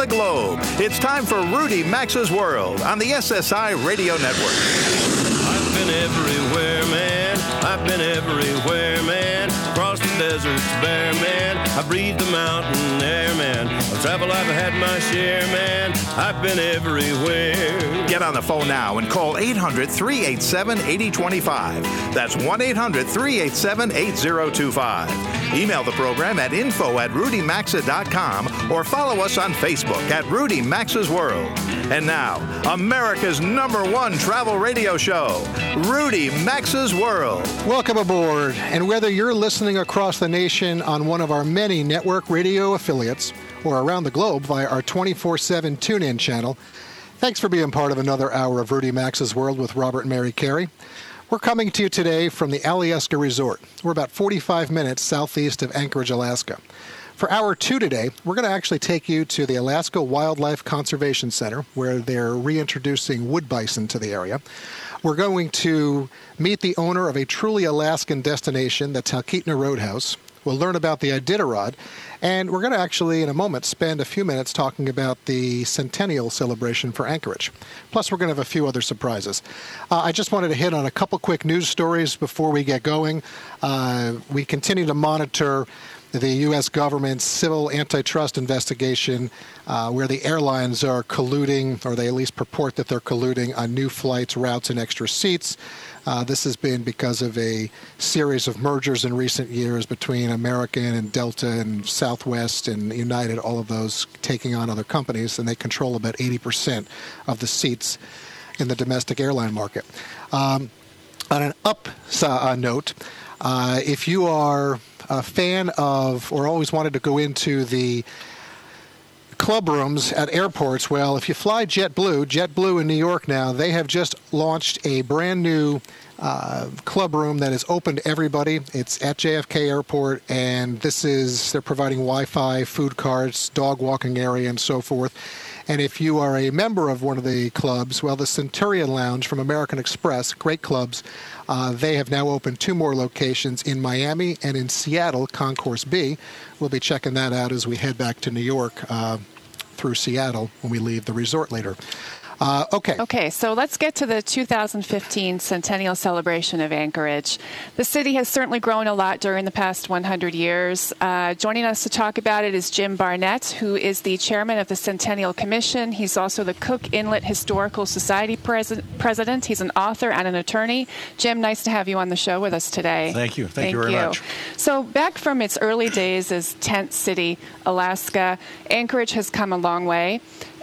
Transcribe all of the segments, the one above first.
The globe, it's time for Rudy Maxa's World on the SSI Radio Network. I've been everywhere, man. I've been everywhere, man. Across the deserts bare, man. I breathe the mountain air, man. Of travel, I've had my share, man. I've been everywhere. Get on the phone now and call 800 387 8025. That's 1 800 387 8025. Email the program at info at rudymaxa.com or follow us on Facebook at Rudy Maxa's World. And now, America's number one travel radio show, Rudy Maxa's World. Welcome aboard. And whether you're listening across the nation on one of our many network radio affiliates or around the globe via our 24 7 tune in channel, thanks for being part of another hour of Rudy Maxa's World with Robert and Mary Carey. We're coming to you today from the Alyeska Resort. We're about 45 minutes southeast of Anchorage, Alaska. For hour two today, we're going to actually take you to the Alaska Wildlife Conservation Center, where they're reintroducing wood bison to the area. We're going to meet the owner of a truly Alaskan destination, the Talkeetna Roadhouse. We'll learn about the Iditarod, and we're going to actually, in a moment, spend a few minutes talking about the centennial celebration for Anchorage. Plus, we're going to have a few other surprises. Uh, I just wanted to hit on a couple quick news stories before we get going. Uh, we continue to monitor the U.S. government's civil antitrust investigation, uh, where the airlines are colluding, or they at least purport that they're colluding on new flights, routes, and extra seats. Uh, this has been because of a series of mergers in recent years between American and Delta and Southwest and United, all of those taking on other companies, and they control about 80% of the seats in the domestic airline market. Um, on an up uh, note, uh, if you are a fan of or always wanted to go into the club rooms at airports, well, if you fly JetBlue, JetBlue in New York now, they have just launched a brand new uh, club room that is open to everybody. It's at JFK Airport, and this is they're providing Wi-Fi, food carts, dog walking area, and so forth. And if you are a member of one of the clubs, well, the Centurion Lounge from American Express, great clubs, uh, they have now opened two more locations in Miami and in Seattle, Concourse B. We'll be checking that out as we head back to New York uh, through Seattle when we leave the resort later. Uh, okay. Okay, so let's get to the 2015 centennial celebration of Anchorage. The city has certainly grown a lot during the past 100 years. Uh, joining us to talk about it is Jim Barnett, who is the chairman of the Centennial Commission. He's also the Cook Inlet Historical Society pres- president. He's an author and an attorney. Jim, nice to have you on the show with us today. Thank you. Thank, Thank you very you. much. So, back from its early days as Tent City, Alaska, Anchorage has come a long way.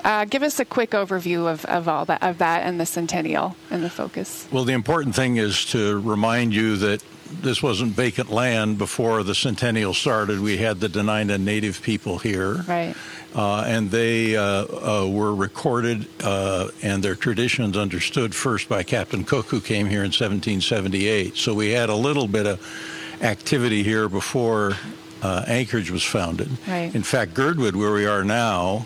Uh, give us a quick overview of, of all that of that and the centennial and the focus. Well, the important thing is to remind you that this wasn't vacant land before the centennial started. We had the Dena'ina Native people here, right? Uh, and they uh, uh, were recorded uh, and their traditions understood first by Captain Cook, who came here in 1778. So we had a little bit of activity here before uh, Anchorage was founded. Right. In fact, Girdwood, where we are now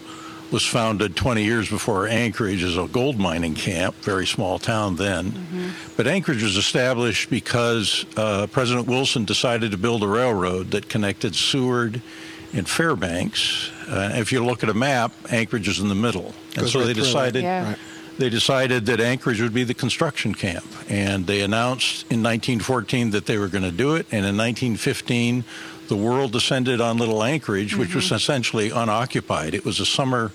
was founded 20 years before Anchorage as a gold mining camp, very small town then. Mm-hmm. But Anchorage was established because uh, President Wilson decided to build a railroad that connected Seward and Fairbanks. Uh, if you look at a map, Anchorage is in the middle, and so right they decided. Yeah. Right. They decided that Anchorage would be the construction camp, and they announced in 1914 that they were going to do it. And in 1915, the world descended on Little Anchorage, which mm-hmm. was essentially unoccupied. It was a summer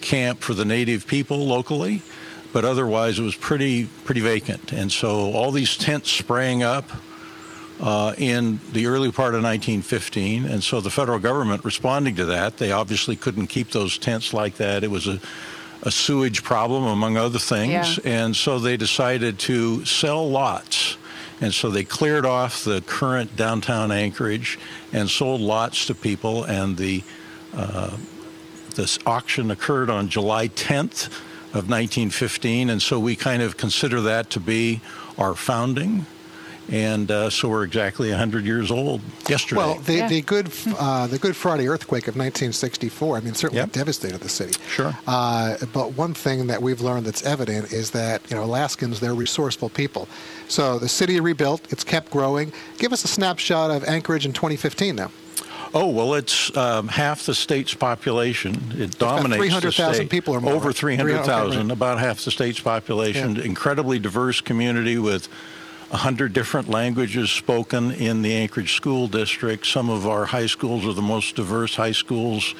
camp for the native people locally, but otherwise it was pretty pretty vacant. And so all these tents sprang up uh, in the early part of 1915, and so the federal government responding to that, they obviously couldn't keep those tents like that. It was a a sewage problem, among other things, yeah. and so they decided to sell lots and so they cleared off the current downtown Anchorage and sold lots to people. And the uh, this auction occurred on July 10th of 1915, and so we kind of consider that to be our founding and uh, so we're exactly 100 years old yesterday. Well, the, yeah. the good uh, the Good Friday earthquake of 1964, I mean, certainly yep. devastated the city. Sure. Uh, but one thing that we've learned that's evident is that you know Alaskans they're resourceful people. So the city rebuilt, it's kept growing. Give us a snapshot of Anchorage in 2015 now. Oh well, it's um, half the state's population. It dominates 300,000 people or more. Over 300,000, Okay, right. about half the state's population. Yeah. Incredibly diverse community with 100 different languages spoken in the Anchorage School District. Some of our high schools are the most diverse high schools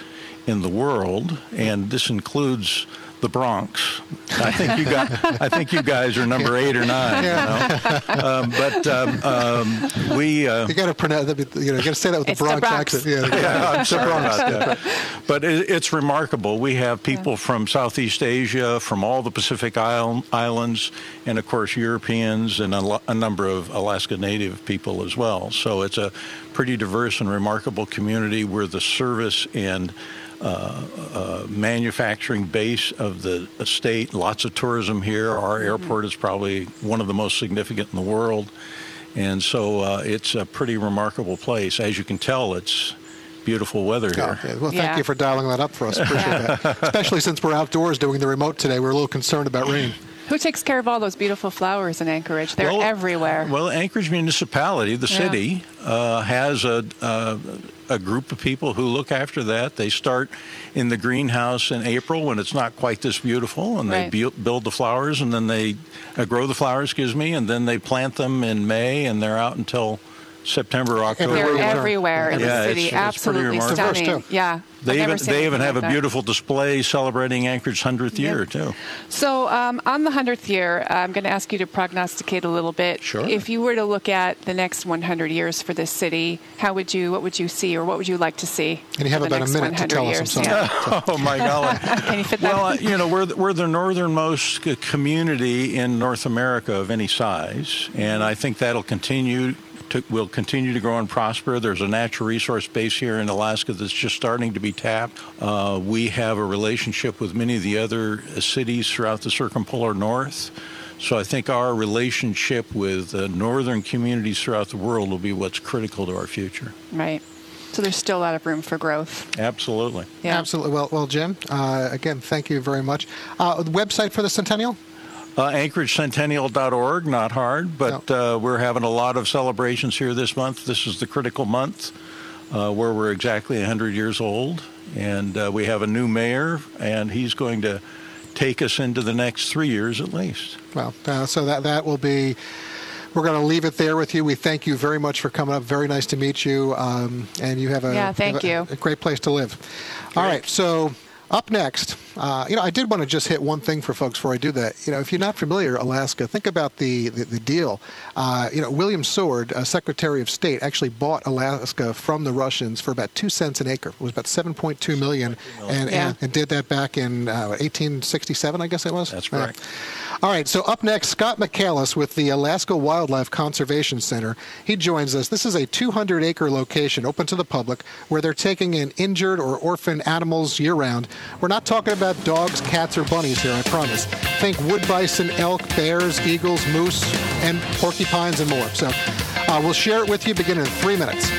in the world, and this includes the Bronx. I think you got. I think you guys are number eight or nine. You know? um, but um, um, we. Uh, You got to pronounce. You know, you got to say that with It's the the Bronx, Bronx. accent. Yeah. yeah, I'm sorry about that. But it, it's remarkable. We have people from Southeast Asia, from all the Pacific Isle, Islands, and of course Europeans and a, a number of Alaska Native people as well. So it's a pretty diverse and remarkable community. We're the service and uh, uh, manufacturing base of the state. Lots of tourism here. Our airport is probably one of the most significant in the world. And so uh, it's a pretty remarkable place. As you can tell, it's beautiful weather Oh, here. okay. Well, thank Yeah. you for dialing that up for us. Appreciate that. Especially since we're outdoors doing the remote today. We're a little concerned about rain. Who takes care of all those beautiful flowers in Anchorage? They're Well- everywhere. Well, Anchorage municipality, the Yeah. city, uh, has a, uh, a group of people who look after that. They start in the greenhouse in April when it's not quite this beautiful, and they bu- build the flowers, and then they uh, grow the flowers, excuse me, and then they plant them in May, and they're out until September, October. They're Everywhere. everywhere in Yeah, the city. it's pretty Absolutely remarkable. Stunning. Yeah. They I've never even seen they even have like a that. beautiful display celebrating Anchorage's hundredth year too. So, um, on the 100th year, I'm going to ask you to prognosticate a little bit. Sure. If you were to look at the next 100 years for this city, how would you, what would you see, or what would you like to see? And you have for the about a next minute to 100 tell us years? something. Yeah. Oh my golly! Can you fit that? Well, uh, you know, we're the, we're the northernmost community in North America of any size, and I think that'll continue. To, will continue to grow and prosper. There's a natural resource base here in Alaska that's just starting to be tapped. Uh, we have a relationship with many of the other uh, cities throughout the circumpolar north. So I think our relationship with uh, northern communities throughout the world will be what's critical to our future. Right. So there's still a lot of room for growth. Absolutely. Yeah. Absolutely. Well, well, Jim. Uh, again, thank you very much. Uh, the website for the Centennial. Uh, AnchorageCentennial.org, not hard, but uh, we're having a lot of celebrations here this month. This is the critical month uh, where we're exactly 100 years old, and uh, we have a new mayor, and he's going to take us into the next three years at least. Well, uh, so that that will be. We're going to leave it there with you. We thank you very much for coming up. Very nice to meet you, um, and you have a Yeah, thank have a, you. a great place to live. All right, so up next, uh, you know, I did want to just hit one thing for folks before I do that. You know, if you're not familiar, Alaska, think about the the, the deal. Uh, you know, William Seward, uh, Secretary of State, actually bought Alaska from the Russians for about two cents an acre. It was about 7.2 million, and, Yeah. and, and did that back in uh, 1867, I guess it was. That's correct. All right, so up next, Scott McCallis with the Alaska Wildlife Conservation Center. He joins us. This is a 200 acre location open to the public where they're taking in injured or orphaned animals year round. We're not talking about dogs, cats, or bunnies here, I promise. Think wood bison, elk, bears, eagles, moose, and porcupines and more. So uh, we'll share it with you beginning in three minutes.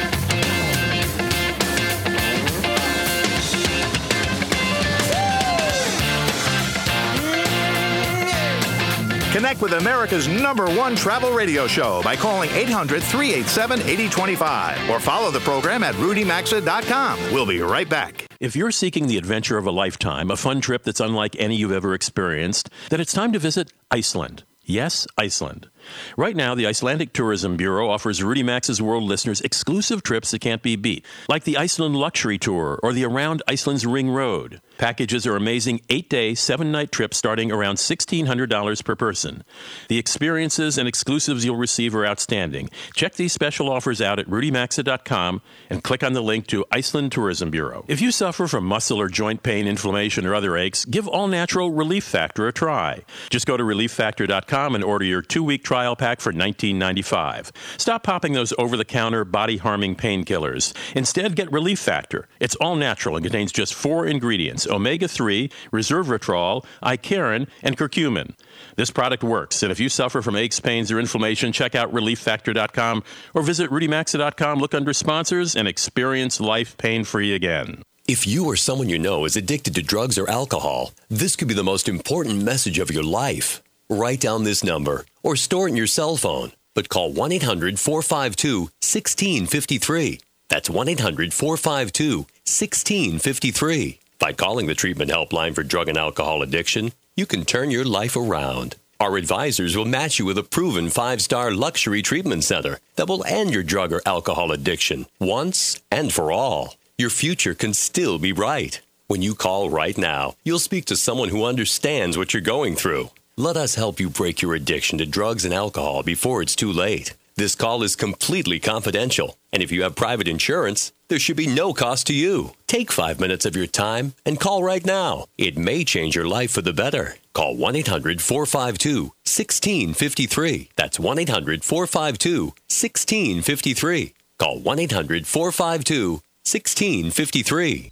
Connect with America's number one travel radio show by calling 800 387 8025 or follow the program at rudymaxa.com. We'll be right back. If you're seeking the adventure of a lifetime, a fun trip that's unlike any you've ever experienced, then it's time to visit Iceland. Yes, Iceland. Right now, the Icelandic Tourism Bureau offers Rudy Max's World listeners exclusive trips that can't be beat, like the Iceland Luxury Tour or the Around Iceland's Ring Road. Packages are amazing eight day, seven night trips starting around $1,600 per person. The experiences and exclusives you'll receive are outstanding. Check these special offers out at rudymaxa.com and click on the link to Iceland Tourism Bureau. If you suffer from muscle or joint pain, inflammation, or other aches, give All Natural Relief Factor a try. Just go to relieffactor.com and order your two week trial pack for $19.95. Stop popping those over the counter, body harming painkillers. Instead, get Relief Factor. It's all natural and contains just four ingredients omega 3, resveratrol, icariin, and curcumin. This product works, and if you suffer from aches, pains, or inflammation, check out relieffactor.com or visit rudymaxa.com, look under sponsors, and experience life pain free again. If you or someone you know is addicted to drugs or alcohol, this could be the most important message of your life. Write down this number or store it in your cell phone, but call 1 800 452 1653. That's 1 800 452 1653. By calling the treatment helpline for drug and alcohol addiction, you can turn your life around. Our advisors will match you with a proven five star luxury treatment center that will end your drug or alcohol addiction once and for all. Your future can still be bright. When you call right now, you'll speak to someone who understands what you're going through. Let us help you break your addiction to drugs and alcohol before it's too late. This call is completely confidential, and if you have private insurance, there should be no cost to you. Take five minutes of your time and call right now. It may change your life for the better. Call 1 800 452 1653. That's 1 800 452 1653. Call 1 800 452 1653.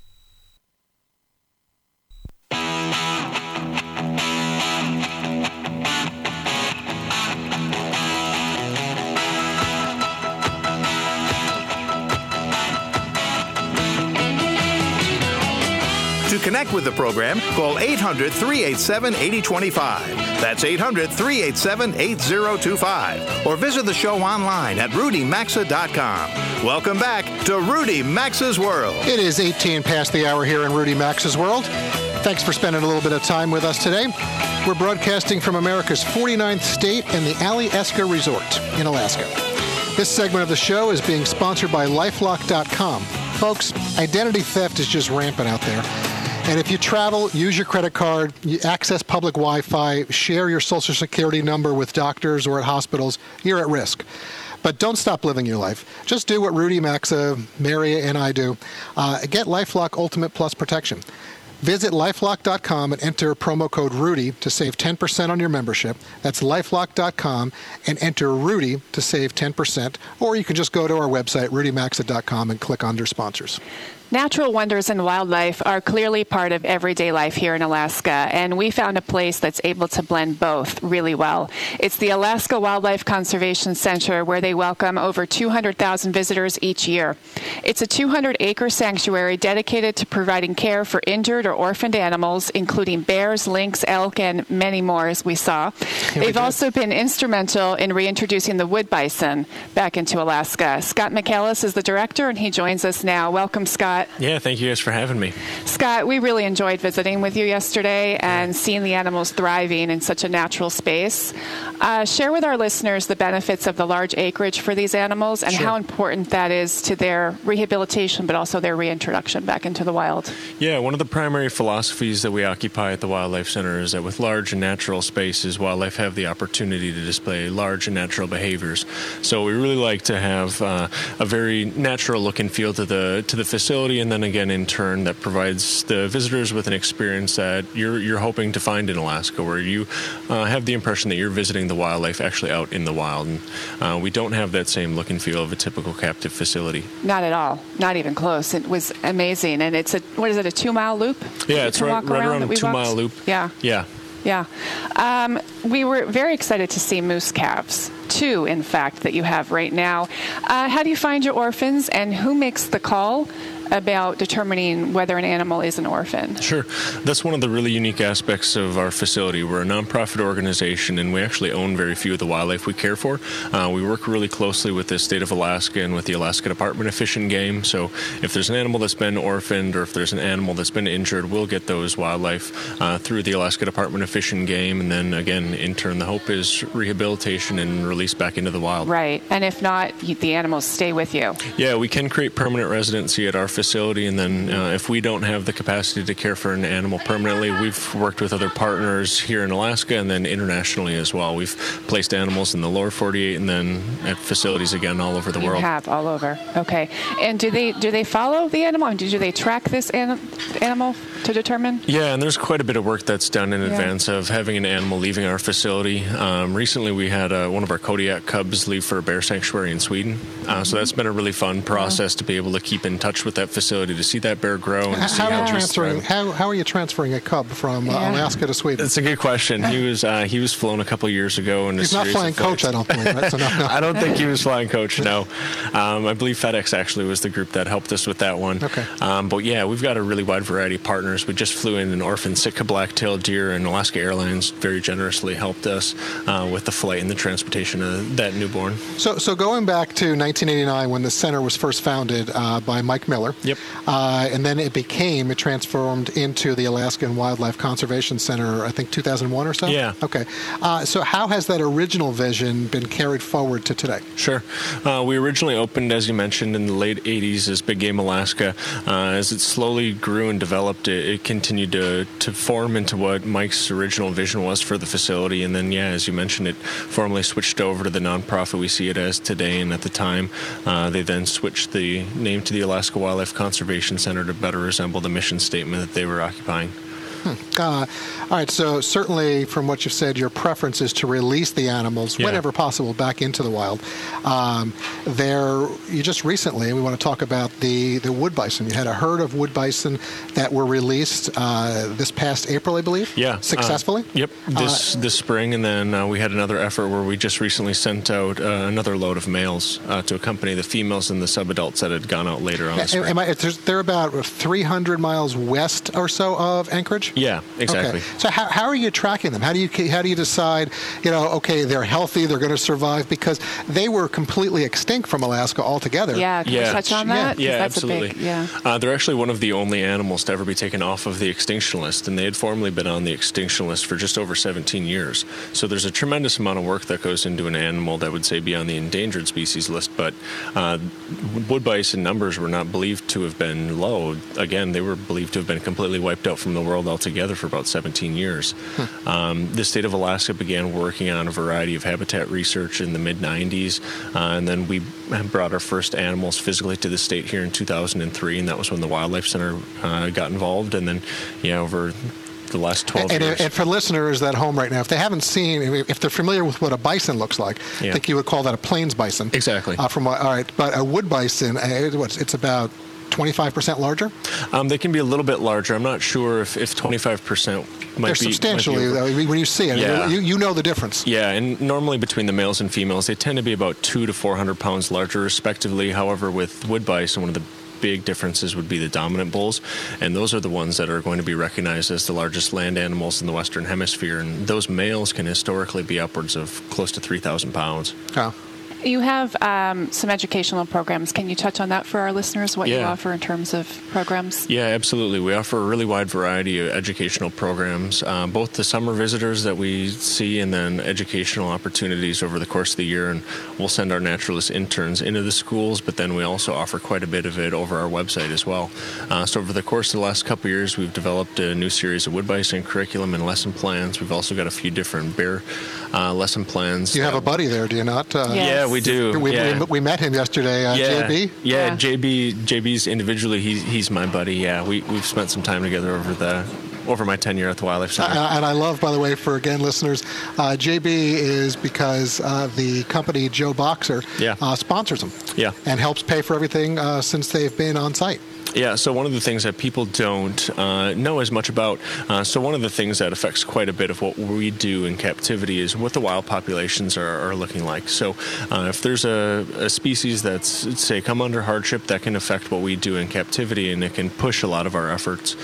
To connect with the program, call 800 387 8025. That's 800 387 8025. Or visit the show online at rudymaxa.com. Welcome back to Rudy Maxa's World. It is 18 past the hour here in Rudy Maxa's World. Thanks for spending a little bit of time with us today. We're broadcasting from America's 49th state and the Alyeska Resort in Alaska. This segment of the show is being sponsored by lifelock.com. Folks, identity theft is just rampant out there. And if you travel, use your credit card, you access public Wi Fi, share your social security number with doctors or at hospitals, you're at risk. But don't stop living your life. Just do what Rudy, Maxa, Mary, and I do. Uh, get Lifelock Ultimate Plus protection. Visit lifelock.com and enter promo code Rudy to save 10% on your membership. That's lifelock.com and enter Rudy to save 10%. Or you can just go to our website, rudymaxa.com, and click under sponsors. Natural wonders and wildlife are clearly part of everyday life here in Alaska, and we found a place that's able to blend both really well. It's the Alaska Wildlife Conservation Center, where they welcome over 200,000 visitors each year. It's a 200 acre sanctuary dedicated to providing care for injured or orphaned animals, including bears, lynx, elk, and many more, as we saw. we They've did. also been instrumental in reintroducing the wood bison back into Alaska. Scott McAllis is the director, and he joins us now. Welcome, Scott. Yeah, thank you guys for having me. Scott, we really enjoyed visiting with you yesterday and seeing the animals thriving in such a natural space. Uh, share with our listeners the benefits of the large acreage for these animals and Sure. how important that is to their rehabilitation, but also their reintroduction back into the wild. Yeah, one of the primary philosophies that we occupy at the Wildlife Center is that with large and natural spaces, wildlife have the opportunity to display large and natural behaviors. So we really like to have uh, a very natural look and feel to the to the facility, and then again, in turn, that provides the visitors with an experience that you're you're hoping to find in Alaska, where you uh, have the impression that you're visiting the wildlife actually out in the wild. And uh, we don't have that same look and feel of a typical captive facility. Not at all, not even close. It was amazing, and it's a what is it? A two mile loop? Yeah, it's right, right around around a two mile loop. Yeah. Yeah. Yeah. Um, we were very excited to see moose calves, two, in fact, that you have right now. Uh, how do you find your orphans, and who makes the call about determining whether an animal is an orphan? Sure. That's one of the really unique aspects of our facility. We're a nonprofit organization and we actually own very few of the wildlife we care for. Uh, we work really closely with the state of Alaska and with the Alaska Department of Fish and Game. So if there's an animal that's been orphaned or if there's an animal that's been injured, we'll get those wildlife uh, through the Alaska Department of Fish and Game. And then again, in turn, the hope is rehabilitation and release back into the wild. Right. And if not, the animals stay with you. Yeah, we can create permanent residency at our facility, and then uh, if we don't have the capacity to care for an animal permanently, we've worked with other partners here in Alaska and then internationally as well. We've placed animals in the lower 48 and then at facilities again all over the You world. have all over. Okay. And do they do they follow the animal? Do they track this an- animal to determine? Yeah, and there's quite a bit of work that's done in Yeah. advance of having an animal leaving our facility. Um, recently, we had uh, one of our Kodiak cubs leave for a bear sanctuary in Sweden. Uh, so that's been a really fun process to be able to keep in touch with that that facility to see that bear grow and How, see how, how, are you transferring, how, how are you transferring a cub from uh, Yeah. Alaska to Sweden? That's a good question. He was uh, he was flown a couple years ago, and He's not flying coach, I don't believe. Right? So no, no. I don't think he was flying coach. No, um, I believe FedEx actually was the group that helped us with that one. Okay. Um, but yeah, we've got a really wide variety of partners. We just flew in an orphan Sitka black-tailed deer, and Alaska Airlines very generously helped us uh, with the flight and the transportation of that newborn. So, so going back to 1989 when the center was first founded uh, by Mike Miller. Yep. Uh, and then it became, it transformed into the Alaskan Wildlife Conservation Center, I think 2001 or so? Yeah. Okay. Uh, so how has that original vision been carried forward to today? Sure. Uh, we originally opened, as you mentioned, in the late 80s as Big Game Alaska. Uh, as it slowly grew and developed, it, it continued to, to form into what Mike's original vision was for the facility. And then, yeah, as you mentioned, it formally switched over to the nonprofit we see it as today. And at the time, uh, they then switched the name to the Alaska Wildlife Conservation Center to better resemble the mission statement that they were occupying. Uh, all right, so certainly from what you've said, your preference is to release the animals Yeah. whenever possible back into the wild. Um, there, you just recently, we want to talk about the, the wood bison. You had a herd of wood bison that were released uh, this past April, I believe. Yeah, uh, successfully. yep, this this spring, and then uh, we had another effort where we just recently sent out uh, another load of males uh, to accompany the females and the subadults that had gone out later on. Uh, am I, they're about 300 miles west or so of Anchorage. Yeah, exactly. Okay. So how, how are you tracking them? How do you how do you decide? You know, okay, they're healthy, they're going to survive because they were completely extinct from Alaska altogether. Yeah, can Yeah. we touch on Yeah. Yeah, that's absolutely. A big, yeah. Uh, they're actually one of the only animals to ever be taken off of the extinction list, and they had formerly been on the extinction list for just over 17 years. So there's a tremendous amount of work that goes into an animal that would say be on the endangered species list. But uh, wood bison numbers were not believed to have been low. Again, they were believed to have been completely wiped out from the world altogether for about 17 years. Um, the state of Alaska began working on a variety of habitat research in the mid 90s, uh, and then we brought our first animals physically to the state here in 2003, and that was when the Wildlife Center uh, got involved. And then, yeah, over the last 12 And, years. and for listeners at home right now, if they haven't seen, if they're familiar with what a bison looks like, I think you would call that a plains bison. Exactly. Uh, from all right, but a wood bison, uh, it's about 25% larger. Um, they can be a little bit larger. I'm not sure if, if 25% might they're be. substantially might be though, when you see it. Yeah. You, you know the difference. Yeah, and normally between the males and females, they tend to be about two to 400 pounds larger, respectively. However, with wood bison, one of the big differences would be the dominant bulls, and those are the ones that are going to be recognized as the largest land animals in the Western Hemisphere. And those males can historically be upwards of close to 3,000 pounds. Oh. You have um, some educational programs. Can you touch on that for our listeners? What you offer in terms of programs? Yeah, absolutely. We offer a really wide variety of educational programs, uh, both the summer visitors that we see and then educational opportunities over the course of the year. And we'll send our naturalist interns into the schools, but then we also offer quite a bit of it over our website as well. Uh, so, over the course of the last couple of years, we've developed a new series of wood bison curriculum and lesson plans. We've also got a few different bear uh, lesson plans. You have that- a buddy there, do you not? Uh, Yeah. Yeah, we do. We, yeah. we, we met him yesterday, uh, yeah, JB. Yeah, Yeah. JB. JB's individually. He's he's my buddy. Yeah, we we've spent some time together over the over my tenure at the Wildlife Center. Uh, and I love, by the way, for again listeners, uh, JB is because uh, the company Joe Boxer Yeah. uh, sponsors them. Yeah. And helps pay for everything uh, since they've been on site. Yeah, so one of the things that people don't uh, know as much about, uh, so one of the things that affects quite a bit of what we do in captivity is what the wild populations are, are looking like. So uh, if there's a, a species that's, say, come under hardship, that can affect what we do in captivity and it can push a lot of our efforts.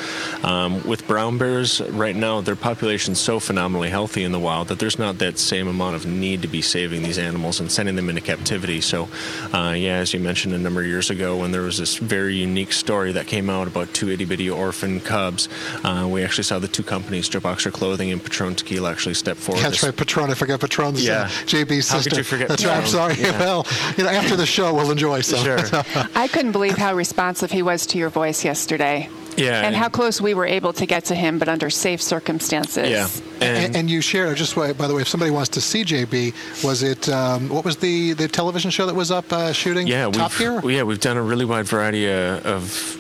Um, with brown bears, right now, their population's so phenomenally healthy in the wild that there's not that same amount of need to be saving these animals and sending them into captivity. So, uh, yeah, as you mentioned a number of years ago, when there was this very unique story that came out about two itty bitty orphan cubs, uh, we actually saw the two companies, Joe Boxer Clothing and Patron Tequila, actually step forward. That's right, Patron. I forget Patron's Yeah. JB's How sister. could you forget That's right. I'm sorry. Yeah. Well, you know, after the show, we'll enjoy some. Sure. I couldn't believe how responsive he was to your voice yesterday. Yeah, And and- how close we were able to get to him, but under safe circumstances. Yeah. And, and you shared just by by the way, if somebody wants to see JB, was it um, what was the, the television show that was up uh, shooting? yeah, Top we've, Gear. Yeah, we've done a really wide variety uh, of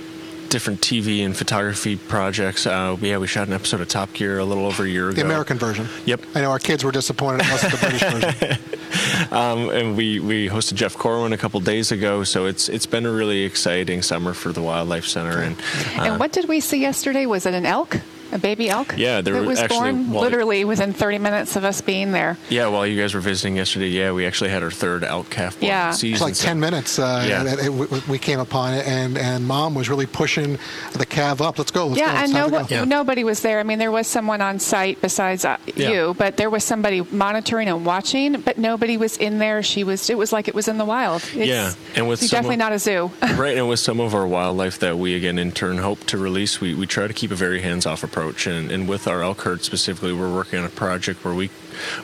different TV and photography projects. Uh, yeah, we shot an episode of Top Gear a little over a year ago. The American version. Yep. I know our kids were disappointed it wasn't the British version. Um, and we, we hosted Jeff Corwin a couple days ago, so it's it's been a really exciting summer for the Wildlife Center. And uh, and what did we see yesterday? Was it an elk? A baby elk? Yeah, there that was was actually- born well- literally within 30 minutes of us being there. yeah, while you guys were visiting yesterday, yeah, we actually had our third elk calf born Yeah. season. It's like so- 10 minutes. Uh, Yeah. that it- we- we came upon it, and, and mom was really pushing the calf up. Let's go. Let's yeah, It's and no, go. Yeah. nobody was there. I mean, there was someone on site besides uh, Yeah. you, but there was somebody monitoring and watching, but nobody was in there. She was. It was like it was in the wild. It's, Yeah, and with definitely of- not a zoo. right, and with some of our wildlife that we again in turn hope to release, we, we try to keep a very hands-off approach. And, and with our elk herd specifically, we're working on a project where we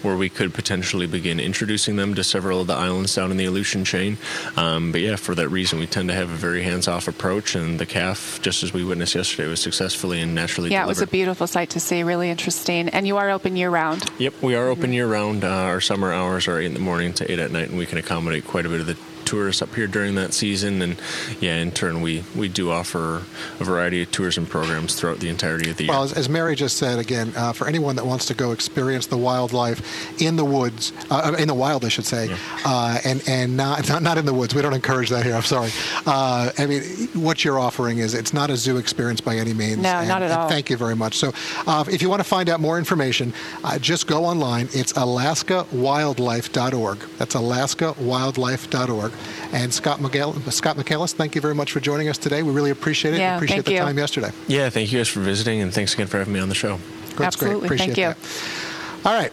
where we could potentially begin introducing them to several of the islands down in the Aleutian chain. Um, but yeah, for that reason, we tend to have a very hands-off approach. And the calf, just as we witnessed yesterday, was successfully and naturally yeah, it was a beautiful sight to see. Really interesting. And you are open year round. Yep, we are open year round. Uh, our summer hours are eight in the morning to eight at night, and we can accommodate quite a bit of the tourists up here during that season. And yeah, in turn, we we do offer a variety of tourism programs throughout the entirety of the year. Well, as, as Mary just said again, uh, for anyone that wants to go experience the wildlife in the woods, uh, in the wild, I should say, uh, and and not, not not in the woods. We don't encourage that here. I'm sorry. Uh, I mean, what you're offering is it's not a zoo experience by any means. No, and- not at all. Thank you very much. So, uh, if you want to find out more information, uh, just go online. It's AlaskaWildlife.org. That's AlaskaWildlife.org. And Scott McGill, Scott McAllis, thank you very much for joining us today. We really appreciate it. Yeah, appreciate thank the you. time yesterday. yeah, thank you guys for visiting, and thanks again for having me on the show. That's great. Absolutely. Appreciate Thank you. that. All right.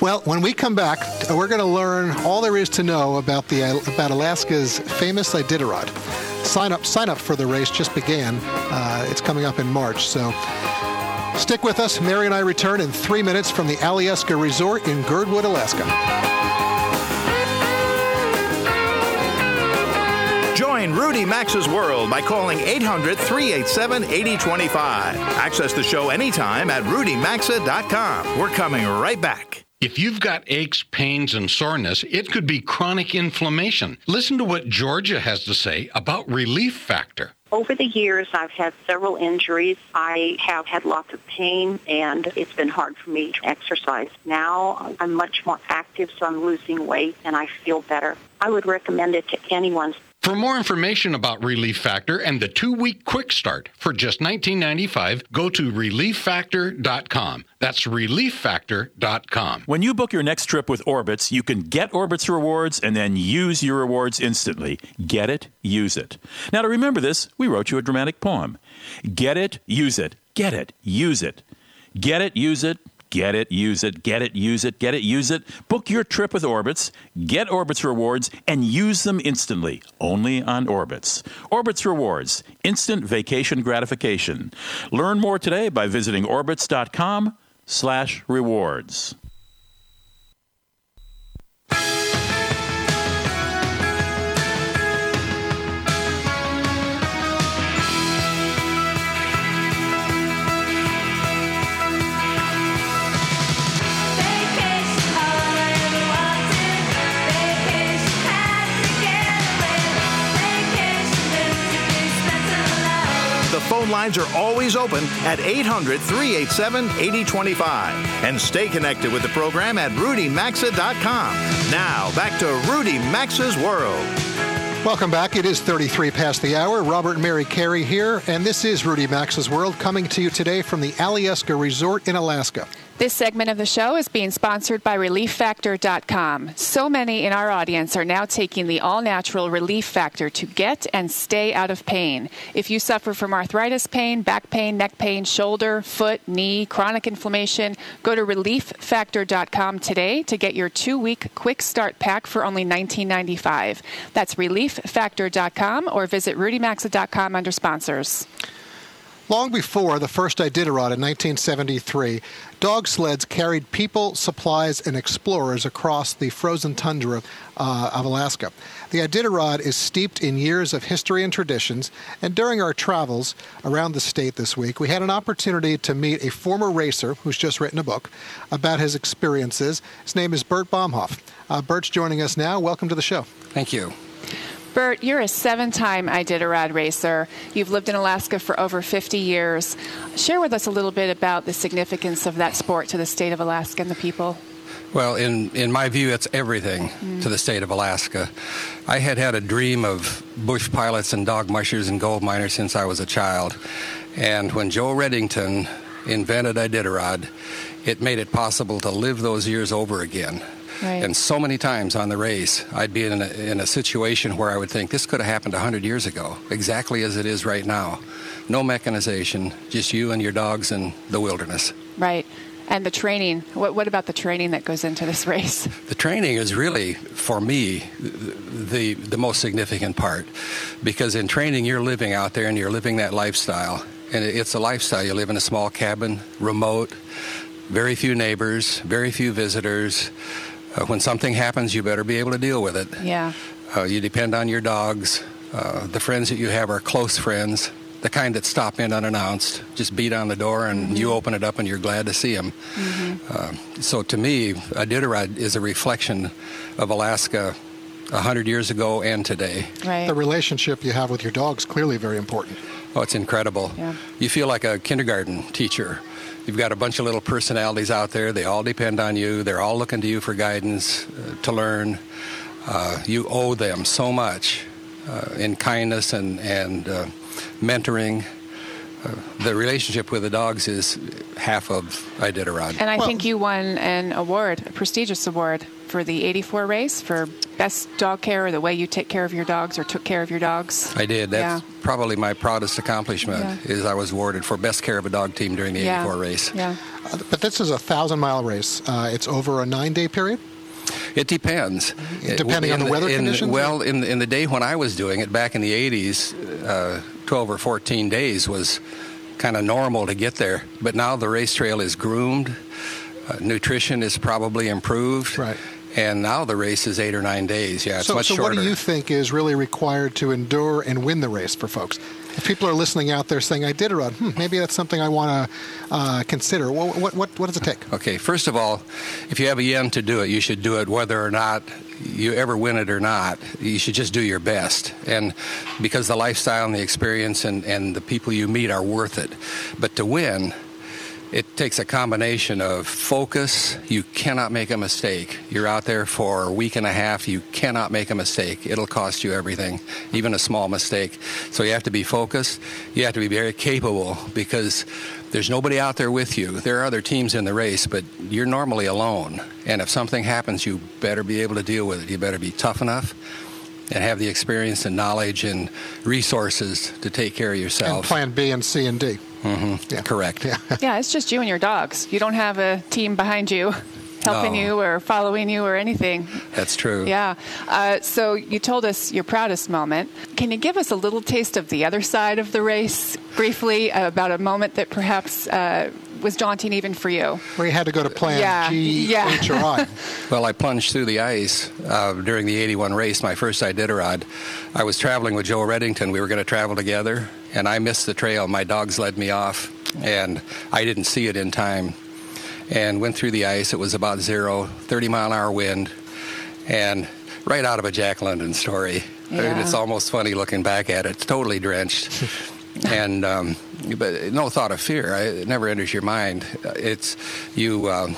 Well, when we come back, we're going to learn all there is to know about the about Alaska's famous Iditarod. Sign up, sign up for the race just began. Uh, it's coming up in March, so stick with us. Mary and I return in three minutes from the Alyeska Resort in Girdwood, Alaska. Join Rudy Max's World by calling 800 387 8025. Access the show anytime at rudymaxa.com. We're coming right back. If you've got aches, pains, and soreness, it could be chronic inflammation. Listen to what Georgia has to say about Relief Factor. Over the years, I've had several injuries. I have had lots of pain, and it's been hard for me to exercise. Now I'm much more active, so I'm losing weight, and I feel better. I would recommend it to anyone. For more information about Relief Factor and the two-week quick start for just $19.95, go to relieffactor.com. That's relieffactor.com. When you book your next trip with Orbitz, you can get Orbitz rewards and then use your rewards instantly. Get it, use it. Now, to remember this, we wrote you a dramatic poem. Get it, use it. Get it, use it. Get it, use it. Get it, use it, get it, use it, get it, use it. Book your trip with Orbitz, get Orbitz rewards, and use them instantly, only on Orbitz. Orbitz rewards, instant vacation gratification. Learn more today by visiting orbitz.com slash rewards. Lines are always open at 800 387 8025. And stay connected with the program at rudymaxa.com. Now, back to Rudy Maxa's World. Welcome back. It is 33 past the hour. Robert and Mary Carey here, and this is Rudy Max's World coming to you today from the Alyeska Resort in Alaska. This segment of the show is being sponsored by ReliefFactor.com. So many in our audience are now taking the all natural Relief Factor to get and stay out of pain. If you suffer from arthritis pain, back pain, neck pain, shoulder, foot, knee, chronic inflammation, go to ReliefFactor.com today to get your two week quick start pack for only $19.95. That's ReliefFactor.com or visit RudyMaxa.com under sponsors. Long before the first Iditarod in 1973, dog sleds carried people, supplies, and explorers across the frozen tundra uh, of Alaska. The Iditarod is steeped in years of history and traditions, and during our travels around the state this week, we had an opportunity to meet a former racer who's just written a book about his experiences. His name is Burt Bomhoff. Uh, Burt's joining us now. Welcome to the show. Thank you. Burt, you're a seven time Iditarod racer. You've lived in Alaska for over 50 years. Share with us a little bit about the significance of that sport to the state of Alaska and the people. Well, in, in my view, it's everything mm. to the state of Alaska. I had had a dream of bush pilots and dog mushers and gold miners since I was a child. And when Joe Redington invented Iditarod, it made it possible to live those years over again. Right. And so many times on the race, I'd be in a, in a situation where I would think this could have happened 100 years ago, exactly as it is right now. No mechanization, just you and your dogs in the wilderness. Right. And the training, what, what about the training that goes into this race? The training is really, for me, the, the most significant part. Because in training, you're living out there and you're living that lifestyle. And it's a lifestyle. You live in a small cabin, remote, very few neighbors, very few visitors. Uh, when something happens, you better be able to deal with it. Yeah. Uh, you depend on your dogs. Uh, the friends that you have are close friends, the kind that stop in unannounced, just beat on the door and mm-hmm. you open it up and you're glad to see them. Mm-hmm. Uh, so to me, Iditarod is a reflection of Alaska 100 years ago and today. Right. The relationship you have with your dogs clearly very important. Oh, it's incredible. Yeah. You feel like a kindergarten teacher You've got a bunch of little personalities out there. They all depend on you. They're all looking to you for guidance, uh, to learn. Uh, you owe them so much uh, in kindness and, and uh, mentoring. Uh, the relationship with the dogs is half of Iditarod. And I well, think you won an award, a prestigious award for the 84 race for best dog care or the way you take care of your dogs or took care of your dogs. I did. That's yeah. probably my proudest accomplishment yeah. is I was awarded for best care of a dog team during the yeah. 84 race. Yeah. Uh, but this is a thousand mile race. Uh, it's over a nine day period. It depends. Depending in on the weather in, conditions? Well, in, in the day when I was doing it back in the 80s, uh, 12 or 14 days was kind of normal to get there. But now the race trail is groomed. Uh, nutrition is probably improved. Right and now the race is eight or nine days. Yeah, it's so, much so shorter. what do you think is really required to endure and win the race for folks? If people are listening out there saying, "I did a run, hmm, maybe that's something I want to uh, consider." What, what, what, what does it take? Okay, first of all, if you have a yen to do it, you should do it whether or not you ever win it or not. You should just do your best, and because the lifestyle and the experience and, and the people you meet are worth it. But to win, it takes a combination of focus. You cannot make a mistake. You're out there for a week and a half. You cannot make a mistake. It'll cost you everything, even a small mistake. So you have to be focused. You have to be very capable because there's nobody out there with you. There are other teams in the race, but you're normally alone. And if something happens, you better be able to deal with it. You better be tough enough and have the experience and knowledge and resources to take care of yourself. And plan B and C and D. Mm-hmm. Yeah. Correct. Yeah. yeah, it's just you and your dogs. You don't have a team behind you helping no. you or following you or anything. That's true. Yeah. Uh, so you told us your proudest moment. Can you give us a little taste of the other side of the race briefly about a moment that perhaps uh, was daunting even for you? Where you had to go to plan yeah. G, yeah. H, or I. well, I plunged through the ice uh, during the 81 race, my first Iditarod. I was traveling with Joe Redington. We were going to travel together and I missed the trail. My dogs led me off, and I didn't see it in time. And went through the ice. It was about zero, 30 mile an hour wind, and right out of a Jack London story. Yeah. It's almost funny looking back at it. It's totally drenched. and um, but no thought of fear. It never enters your mind. It's you. Um,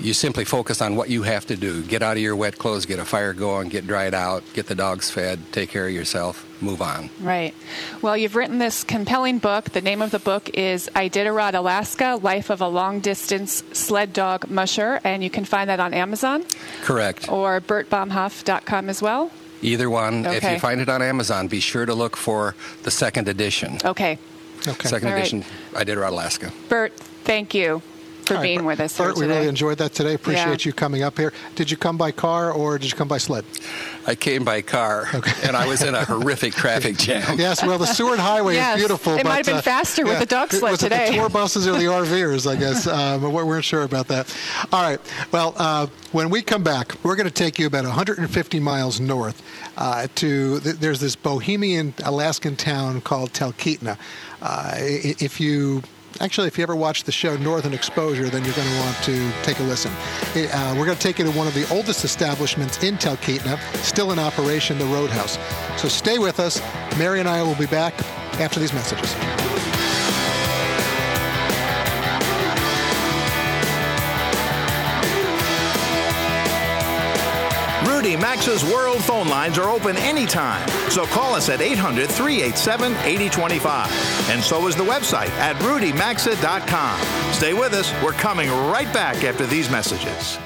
you simply focus on what you have to do. Get out of your wet clothes, get a fire going, get dried out, get the dogs fed, take care of yourself, move on. Right. Well, you've written this compelling book. The name of the book is "I Did It Iditarod, Alaska Life of a Long Distance Sled Dog Musher, and you can find that on Amazon. Correct. Or burtbomhoff.com as well. Either one. Okay. If you find it on Amazon, be sure to look for the second edition. Okay. Okay. Second All edition, right. Iditarod, Alaska. Burt, thank you for right, being with us Burt, here today. We really enjoyed that today. Appreciate yeah. you coming up here. Did you come by car or did you come by sled? I came by car, okay. and I was in a horrific traffic jam. yes, well, the Seward Highway yes, is beautiful. It but, might have been uh, faster yeah, with the dog sled was today. It the tour buses or the RVers, I guess. Um, we weren't sure about that. All right. Well, uh, when we come back, we're going to take you about 150 miles north uh, to. Th- there's this Bohemian Alaskan town called Talkeetna. Uh, if you Actually, if you ever watch the show Northern Exposure, then you're going to want to take a listen. It, uh, we're going to take you to one of the oldest establishments in Talkeetna, still in operation, the Roadhouse. So stay with us. Mary and I will be back after these messages. Maxa's World phone lines are open anytime. So call us at 800 387 8025. And so is the website at rudymaxa.com. Stay with us. We're coming right back after these messages.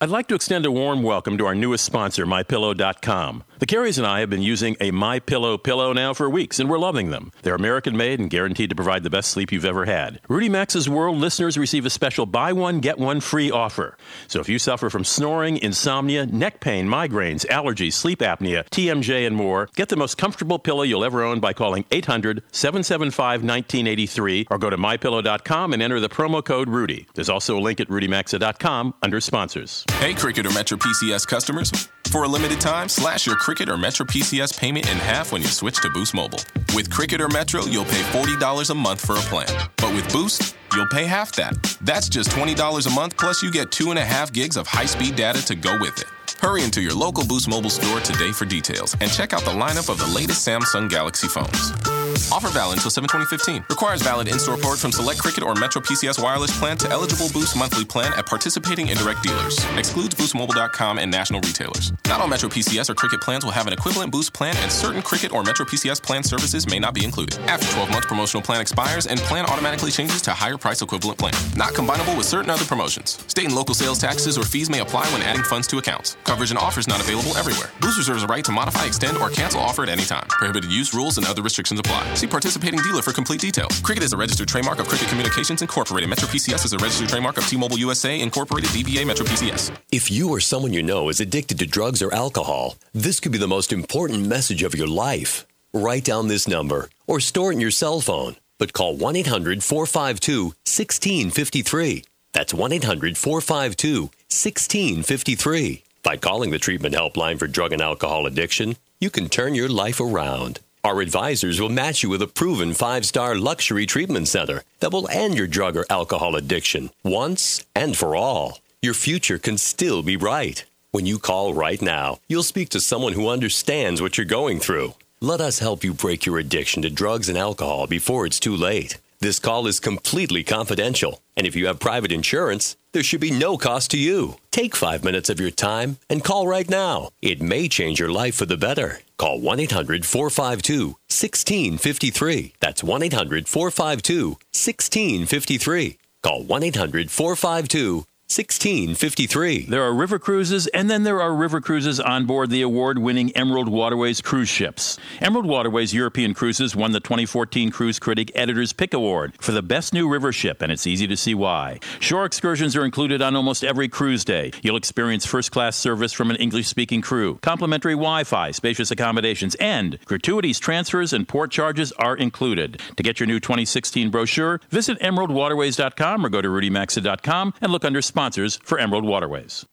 I'd like to extend a warm welcome to our newest sponsor, MyPillow.com. The Careys and I have been using a My Pillow pillow now for weeks, and we're loving them. They're American made and guaranteed to provide the best sleep you've ever had. Rudy Maxa's World listeners receive a special buy one, get one free offer. So if you suffer from snoring, insomnia, neck pain, migraines, allergies, sleep apnea, TMJ, and more, get the most comfortable pillow you'll ever own by calling 800 775 1983 or go to mypillow.com and enter the promo code Rudy. There's also a link at rudymaxa.com under sponsors. Hey, Cricket or Metro PCS customers. For a limited time, slash your Cricket or Metro PCS payment in half when you switch to Boost Mobile. With Cricket or Metro, you'll pay $40 a month for a plan. But with Boost, you'll pay half that. That's just $20 a month, plus you get two and a half gigs of high speed data to go with it. Hurry into your local Boost Mobile store today for details and check out the lineup of the latest Samsung Galaxy phones. Offer valid until 7 2015. Requires valid in-store port from select Cricket or Metro PCS wireless plan to eligible Boost monthly plan at participating indirect dealers. Excludes BoostMobile.com and national retailers. Not all Metro PCS or Cricket plans will have an equivalent Boost plan, and certain Cricket or Metro PCS plan services may not be included. After 12 months, promotional plan expires and plan automatically changes to higher price equivalent plan. Not combinable with certain other promotions. State and local sales taxes or fees may apply when adding funds to accounts. Coverage and offers not available everywhere. Boost reserves a right to modify, extend, or cancel offer at any time. Prohibited use rules and other restrictions apply. See participating dealer for complete details. Cricket is a registered trademark of Cricket Communications Incorporated. Metro PCS is a registered trademark of T-Mobile USA Incorporated. DBA Metro PCS. If you or someone you know is addicted to drugs or alcohol, this could be the most important message of your life. Write down this number or store it in your cell phone, but call 1 800 452 1653. That's 1 800 452 1653. By calling the treatment helpline for drug and alcohol addiction, you can turn your life around. Our advisors will match you with a proven five star luxury treatment center that will end your drug or alcohol addiction once and for all. Your future can still be bright. When you call right now, you'll speak to someone who understands what you're going through. Let us help you break your addiction to drugs and alcohol before it's too late. This call is completely confidential, and if you have private insurance, there should be no cost to you. Take five minutes of your time and call right now. It may change your life for the better. Call 1 800 452 1653. That's 1 800 452 1653. Call 1 800 452 1653. There are river cruises, and then there are river cruises on board the award winning Emerald Waterways cruise ships. Emerald Waterways European Cruises won the 2014 Cruise Critic Editor's Pick Award for the best new river ship, and it's easy to see why. Shore excursions are included on almost every cruise day. You'll experience first class service from an English speaking crew, complimentary Wi Fi, spacious accommodations, and gratuities, transfers, and port charges are included. To get your new 2016 brochure, visit emeraldwaterways.com or go to rudymaxa.com and look under for Emerald Waterways.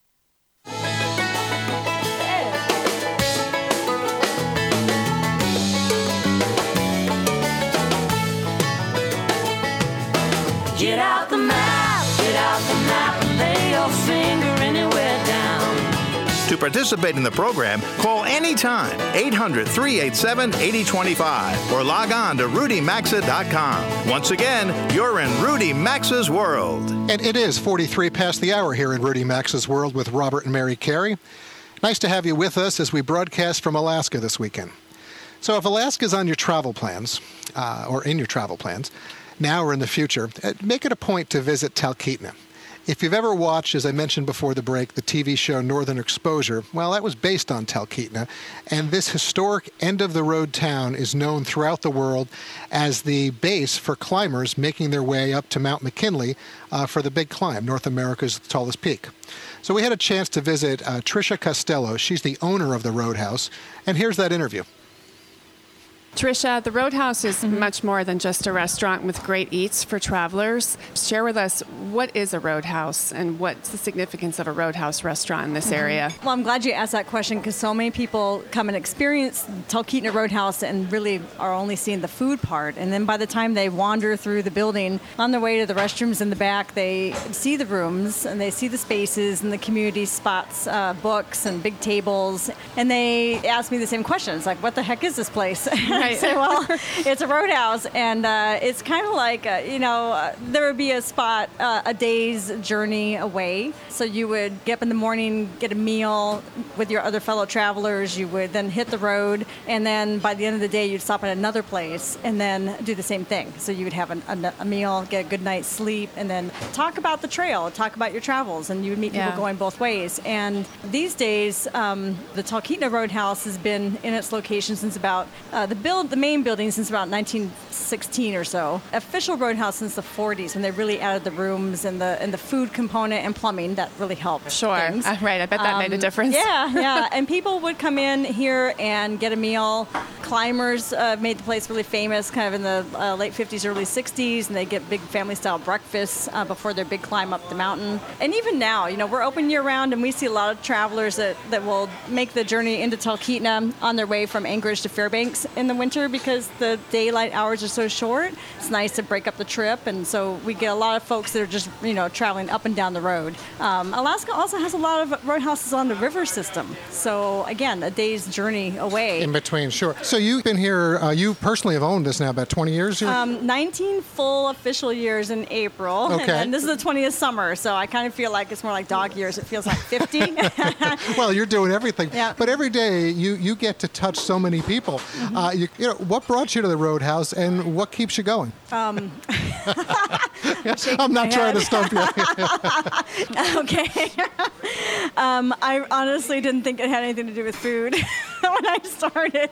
To participate in the program, call anytime 800 387 8025 or log on to rudymaxa.com. Once again, you're in Rudy Maxa's world. And it is 43 past the hour here in Rudy Maxa's world with Robert and Mary Carey. Nice to have you with us as we broadcast from Alaska this weekend. So, if Alaska's on your travel plans, uh, or in your travel plans, now or in the future, uh, make it a point to visit Talkeetna. If you've ever watched, as I mentioned before the break, the TV show Northern Exposure, well, that was based on Talkeetna. And this historic end of the road town is known throughout the world as the base for climbers making their way up to Mount McKinley uh, for the big climb, North America's tallest peak. So we had a chance to visit uh, Tricia Costello. She's the owner of the Roadhouse. And here's that interview. Tricia, the Roadhouse is Mm-hmm. much more than just a restaurant with great eats for travelers. Share with us what is a Roadhouse and what's the significance of a Roadhouse restaurant in this Mhm. area? Well, I'm glad you asked that question because so many people come and experience Talkeetna Roadhouse and really are only seeing the food part. And then by the time they wander through the building on their way to the restrooms in the back, they see the rooms and they see the spaces and the community spots, uh, books and big tables. And they ask me the same questions like, what the heck is this place? Right. say, well, it's a roadhouse. And uh, it's kind of like, uh, you know, uh, there would be a spot uh, a day's journey away. So you would get up in the morning, get a meal with your other fellow travelers. You would then hit the road. And then by the end of the day, you'd stop at another place and then do the same thing. So you would have an, a, a meal, get a good night's sleep, and then talk about the trail, talk about your travels. And you would meet Yeah. people going both ways. And these days, um, the Talkeetna Roadhouse has been in its location since about uh, the build, the main building since about 1916 or so. Official Roadhouse since the 40s when they really added the rooms and the and the food component and plumbing that really helped. Sure. Uh, right. I bet that made a Um, difference. Yeah, yeah. and people would come in here and get a meal. Climbers uh, made the place really famous, kind of in the uh, late 50s, early 60s, and they get big family-style breakfasts uh, before their big climb up the mountain. And even now, you know, we're open year-round, and we see a lot of travelers that, that will make the journey into Talkeetna on their way from Anchorage to Fairbanks in the winter because the daylight hours are so short. It's nice to break up the trip, and so we get a lot of folks that are just, you know, traveling up and down the road. Um, Alaska also has a lot of roadhouses on the river system, so again, a day's journey away. In between, sure. So you've been here, uh, you personally have owned this now about 20 years here? Um, 19 full official years in April. Okay. And this is the 20th summer, so I kind of feel like it's more like dog years. It feels like 50. well, you're doing everything. Yeah. But every day you, you get to touch so many people. Mm-hmm. Uh, you, you know, what brought you to the Roadhouse and what keeps you going? um, I'm not my trying to stump you. okay. um, I honestly didn't think it had anything to do with food when I started,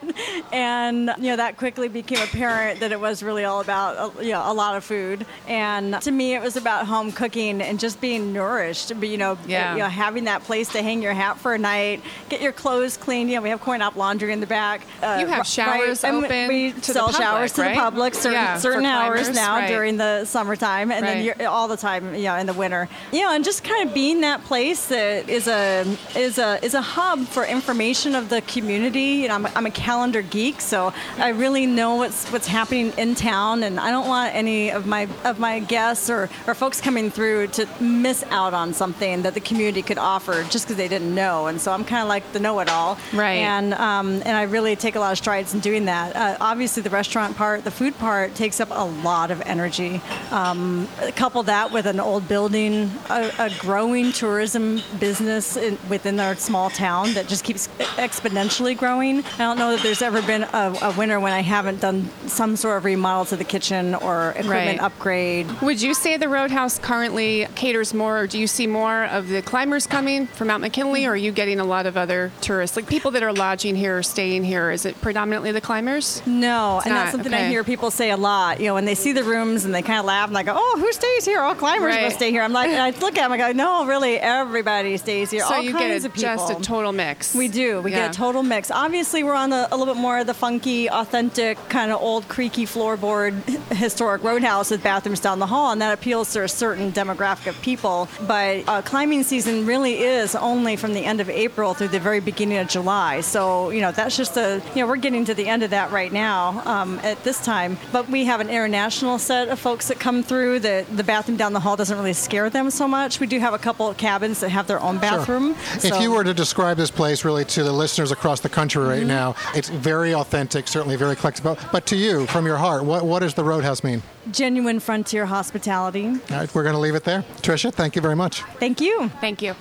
and you know that quickly became apparent that it was really all about uh, you know a lot of food. And to me, it was about home cooking and just being nourished. But you know, Yeah. you know, having that place to hang your hat for a night, get your clothes clean. You know, we have coin op laundry in the back. Uh, You have showers and open We to sell public, showers to right? the public certain, Yeah, certain hours climbers, now right. during the summertime, and then Right. you're all the time, you know, in the winter. You know, and just kind of being that place that is a is a is a hub for information of the community. You know, I'm a, I'm a calendar geek, so I really know what's what's happening in town, and I don't want any of my of my guests or, or folks coming through to miss out on something that the community could offer just because they didn't know. And so I'm kind of like the know-it-all, Right. And um, and I really take a lot of strides in doing that. Uh, obviously, the restaurant part, the food part, takes up a lot of energy. Um, couple that with an old building, a, a growing tourism business in, within our small town that just keeps exponentially growing. I don't know that there's ever been a, a winter when I haven't done some sort of remodel to the kitchen or equipment Right. upgrade. Would you say the Roadhouse currently caters more, or do you see more of the climbers coming from Mount McKinley, or are you getting a lot of other tourists, like people that are lodging here or staying here? Is it predominantly the climbers? No, It's and not, that's something I hear people say a lot. You know, when they see the rooms and they kind of laugh and they go, "Oh, who stays here? All climbers Right. will stay here." I'm like, and I look at them, I go, "No, really, everybody stays here. So all you get kinds a- of people." just a total mix. We do. We Yeah. get a total mix. Obviously, we're on the, a little bit more of the funky, authentic, kind of old, creaky floorboard historic roadhouse with bathrooms down the hall, and that appeals to a certain demographic of people. But uh, climbing season really is only from the end of April through the very beginning of July. So, you know, that's just a, you know, we're getting to the end of that right now um, at this time. But we have an international set of folks that come through. The, the bathroom down the hall doesn't really scare them so much. We do have a couple of cabins that have their own bathroom. If so- you were to describe this place really to the listeners across the country right Mhm. now, it's very authentic, certainly very collectible. But to you, from your heart, what, what does the Roadhouse mean? genuine frontier hospitality. All right, we're going to leave it there. Tricia, thank you very much. Thank you. Thank you.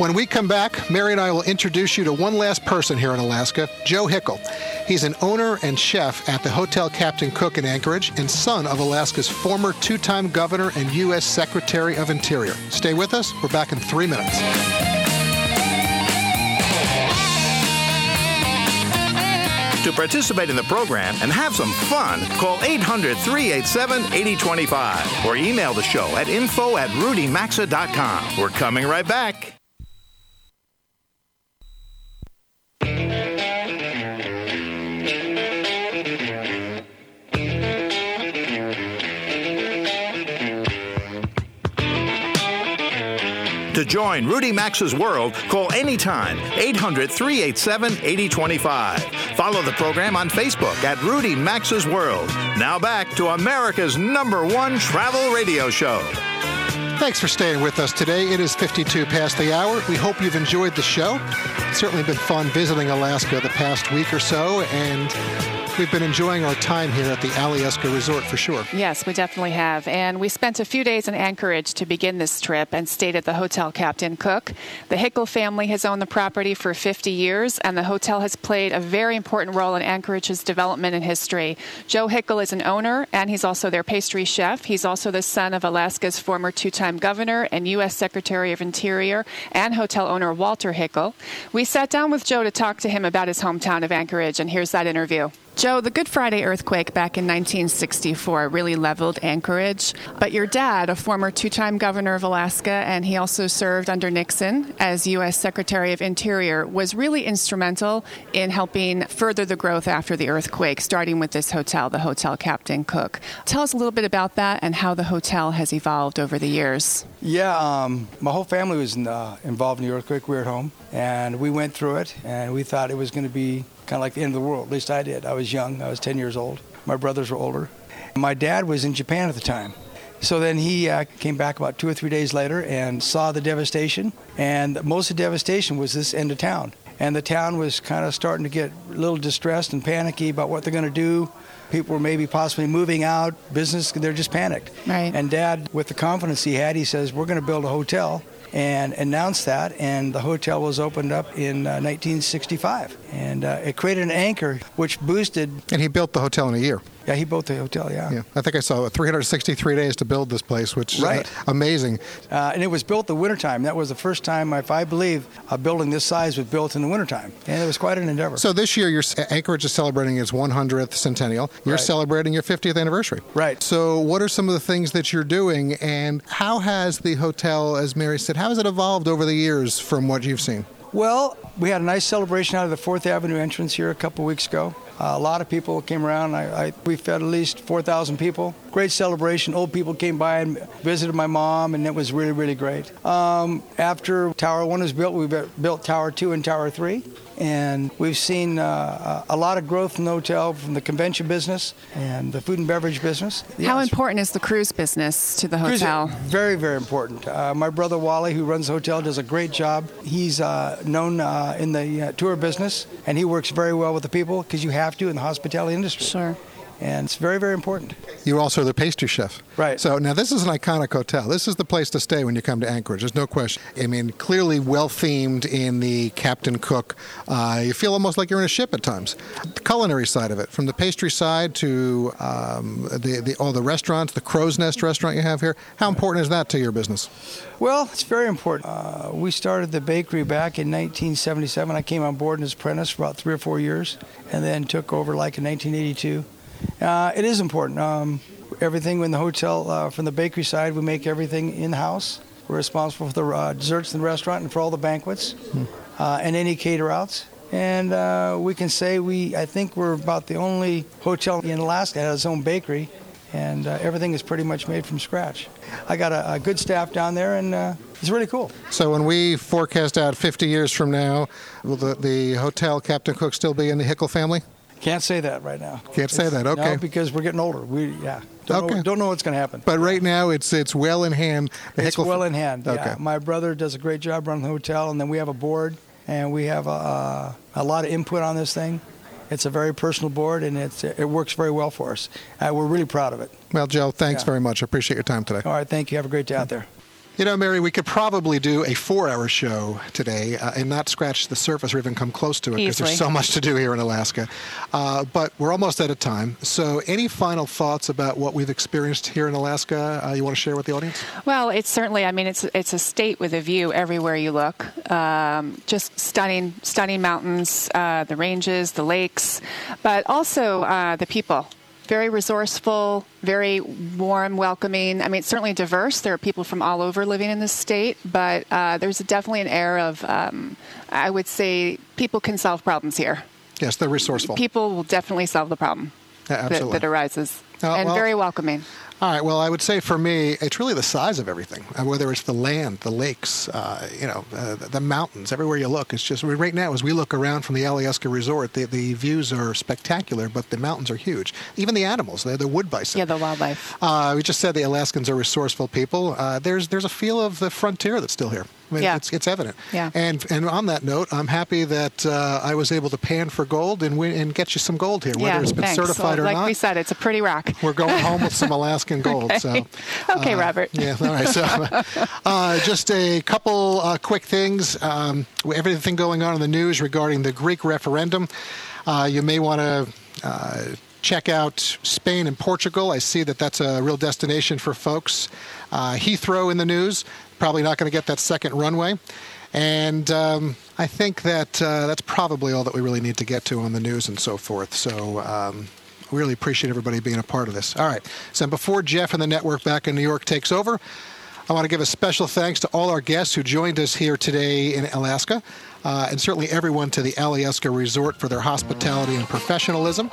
When we come back, Mary and I will introduce you to one last person here in Alaska, Joe Hickel. He's an owner and chef at the Hotel Captain Cook in Anchorage and son of Alaska's former two time governor and U.S. Secretary of Interior. Stay with us. We're back in three minutes. To participate in the program and have some fun, call 800 387 8025 or email the show at info at rudymaxa.com. We're coming right back. To join Rudy Maxa's World, call anytime 800 387 8025. Follow the program on Facebook at Rudy Maxa's World. Now back to America's number one travel radio show. Thanks for staying with us today. It is 52 past the hour. We hope you've enjoyed the show. It's certainly been fun visiting Alaska the past week or so, and we've been enjoying our time here at the Alyeska Resort for sure. Yes, we definitely have. And we spent a few days in Anchorage to begin this trip and stayed at the Hotel Captain Cook. The Hickel family has owned the property for 50 years, and the hotel has played a very important role in Anchorage's development and history. Joe Hickel is an owner, and he's also their pastry chef. He's also the son of Alaska's former two time governor and U.S. Secretary of Interior and hotel owner Walter Hickel. We sat down with Joe to talk to him about his hometown of Anchorage, and here's that interview. Joe, the Good Friday earthquake back in 1964 really leveled Anchorage. But your dad, a former two time governor of Alaska, and he also served under Nixon as U.S. Secretary of Interior, was really instrumental in helping further the growth after the earthquake, starting with this hotel, the Hotel Captain Cook. Tell us a little bit about that and how the hotel has evolved over the years. Yeah, um, my whole family was uh, involved in the earthquake. We were at home, and we went through it, and we thought it was going to be kind of like the end of the world. At least I did. I was young. I was 10 years old. My brothers were older. My dad was in Japan at the time. So then he uh, came back about two or three days later and saw the devastation. And most of the devastation was this end of town. And the town was kind of starting to get a little distressed and panicky about what they're going to do. People were maybe possibly moving out, business, they're just panicked. Right. And dad, with the confidence he had, he says, We're going to build a hotel and announced that. And the hotel was opened up in uh, 1965. And uh, it created an anchor which boosted. And he built the hotel in a year. Yeah, he built the hotel, yeah. Yeah, I think I saw 363 days to build this place, which is Right. uh, amazing. Uh, and it was built the wintertime. That was the first time, if I believe, a building this size was built in the wintertime. And it was quite an endeavor. So this year, your Anchorage is celebrating its 100th centennial. You're Right. celebrating your 50th anniversary. Right. So what are some of the things that you're doing, and how has the hotel, as Mary said, how has it evolved over the years from what you've seen? Well, we had a nice celebration out of the Fourth Avenue entrance here a couple weeks ago. Uh, a lot of people came around. I, I, we fed at least 4,000 people. Great celebration. Old people came by and visited my mom, and it was really, really great. Um, after Tower 1 was built, we built Tower 2 and Tower 3. And we've seen uh, a lot of growth in the hotel from the convention business and the food and beverage business. How important is the cruise business to the hotel? Very, very important. Uh, my brother Wally, who runs the hotel, does a great job. He's uh, known uh, in the uh, tour business, and he works very well with the people because you have to in the hospitality industry. Sure. And it's very, very important. You're also the pastry chef. Right. So now this is an iconic hotel. This is the place to stay when you come to Anchorage. There's no question. I mean, clearly well themed in the Captain Cook. Uh, you feel almost like you're in a ship at times. The culinary side of it, from the pastry side to um, the, the all the restaurants, the Crow's Nest restaurant you have here. How important is that to your business? Well, it's very important. Uh, we started the bakery back in 1977. I came on board as apprentice for about three or four years, and then took over like in 1982. Uh, it is important. Um, everything in the hotel, uh, from the bakery side, we make everything in house. We're responsible for the uh, desserts in the restaurant and for all the banquets uh, and any cater outs. And uh, we can say we, I think we're about the only hotel in Alaska that has its own bakery, and uh, everything is pretty much made from scratch. I got a, a good staff down there, and uh, it's really cool. So when we forecast out 50 years from now, will the, the hotel Captain Cook still be in the Hickel family? Can't say that right now. Can't say that. Okay. No, because we're getting older. We yeah. Don't Okay. Know, don't know what's going to happen. But right now, it's it's well in hand. The It's well in hand. Okay. Yeah. My brother does a great job running the hotel, and then we have a board, and we have a, a, a lot of input on this thing. It's a very personal board, and it's it works very well for us. Uh, we're really proud of it. Well, Joe, thanks Yeah. very much. I appreciate your time today. All right, thank you. Have a great day out there. You know, Mary, we could probably do a four-hour show today uh, and not scratch the surface or even come close to it because there's so much to do here in Alaska. Uh, but we're almost out of time. So, any final thoughts about what we've experienced here in Alaska uh, you want to share with the audience? Well, it's certainly. I mean, it's it's a state with a view everywhere you look. Um, just stunning, stunning mountains, uh, the ranges, the lakes, but also uh, the people. Very resourceful, very warm, welcoming. I mean, it's certainly diverse. There are people from all over living in this state, but uh, there's definitely an air of, um, I would say, people can solve problems here. Yes, they're resourceful. People will definitely solve the problem Yeah, that, that arises, Uh, and well- very welcoming. All right. Well, I would say for me, it's really the size of everything. Uh, whether it's the land, the lakes, uh, you know, uh, the mountains. Everywhere you look, it's just right now as we look around from the Alyeska Resort, the, the views are spectacular, but the mountains are huge. Even the animals, they're the wood bison. Yeah, the wildlife. Uh, we just said the Alaskans are resourceful people. Uh, there's there's a feel of the frontier that's still here. I mean, Yeah. it's, it's evident. Yeah. And and on that note, I'm happy that uh, I was able to pan for gold and win, and get you some gold here, whether yeah, it's been thanks. certified or like not. we said, it's a pretty rock. We're going home with some Alaskan gold. So, Okay, uh, Robert. Yeah, all right. So, uh, just a couple uh, quick things. Um, everything going on in the news regarding the Greek referendum. Uh, you may want to. Uh, Check out Spain and Portugal. I see that that's a real destination for folks. Uh, Heathrow in the news. Probably not going to get that second runway. And um, I think that uh, that's probably all that we really need to get to on the news and so forth. So um, really appreciate everybody being a part of this. All right. So before Jeff and the network back in New York takes over, I want to give a special thanks to all our guests who joined us here today in Alaska, uh, and certainly everyone to the Alyeska Resort for their hospitality and professionalism.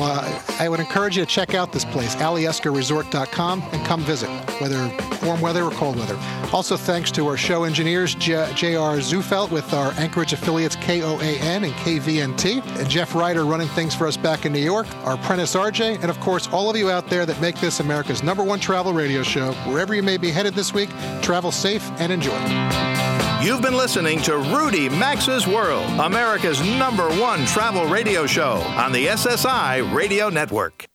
I, I would encourage you to check out this place, alyeskaresort.com, and come visit, whether warm weather or cold weather. Also, thanks to our show engineers, J.R. Zufelt with our Anchorage affiliates KOAN and KVNT, and Jeff Ryder running things for us back in New York, our apprentice RJ, and of course, all of you out there that make this America's number one travel radio show. Wherever you may be headed this week, travel safe and enjoy. You've been listening to Rudy Maxa's World, America's number one travel radio show on the SSI Radio Network.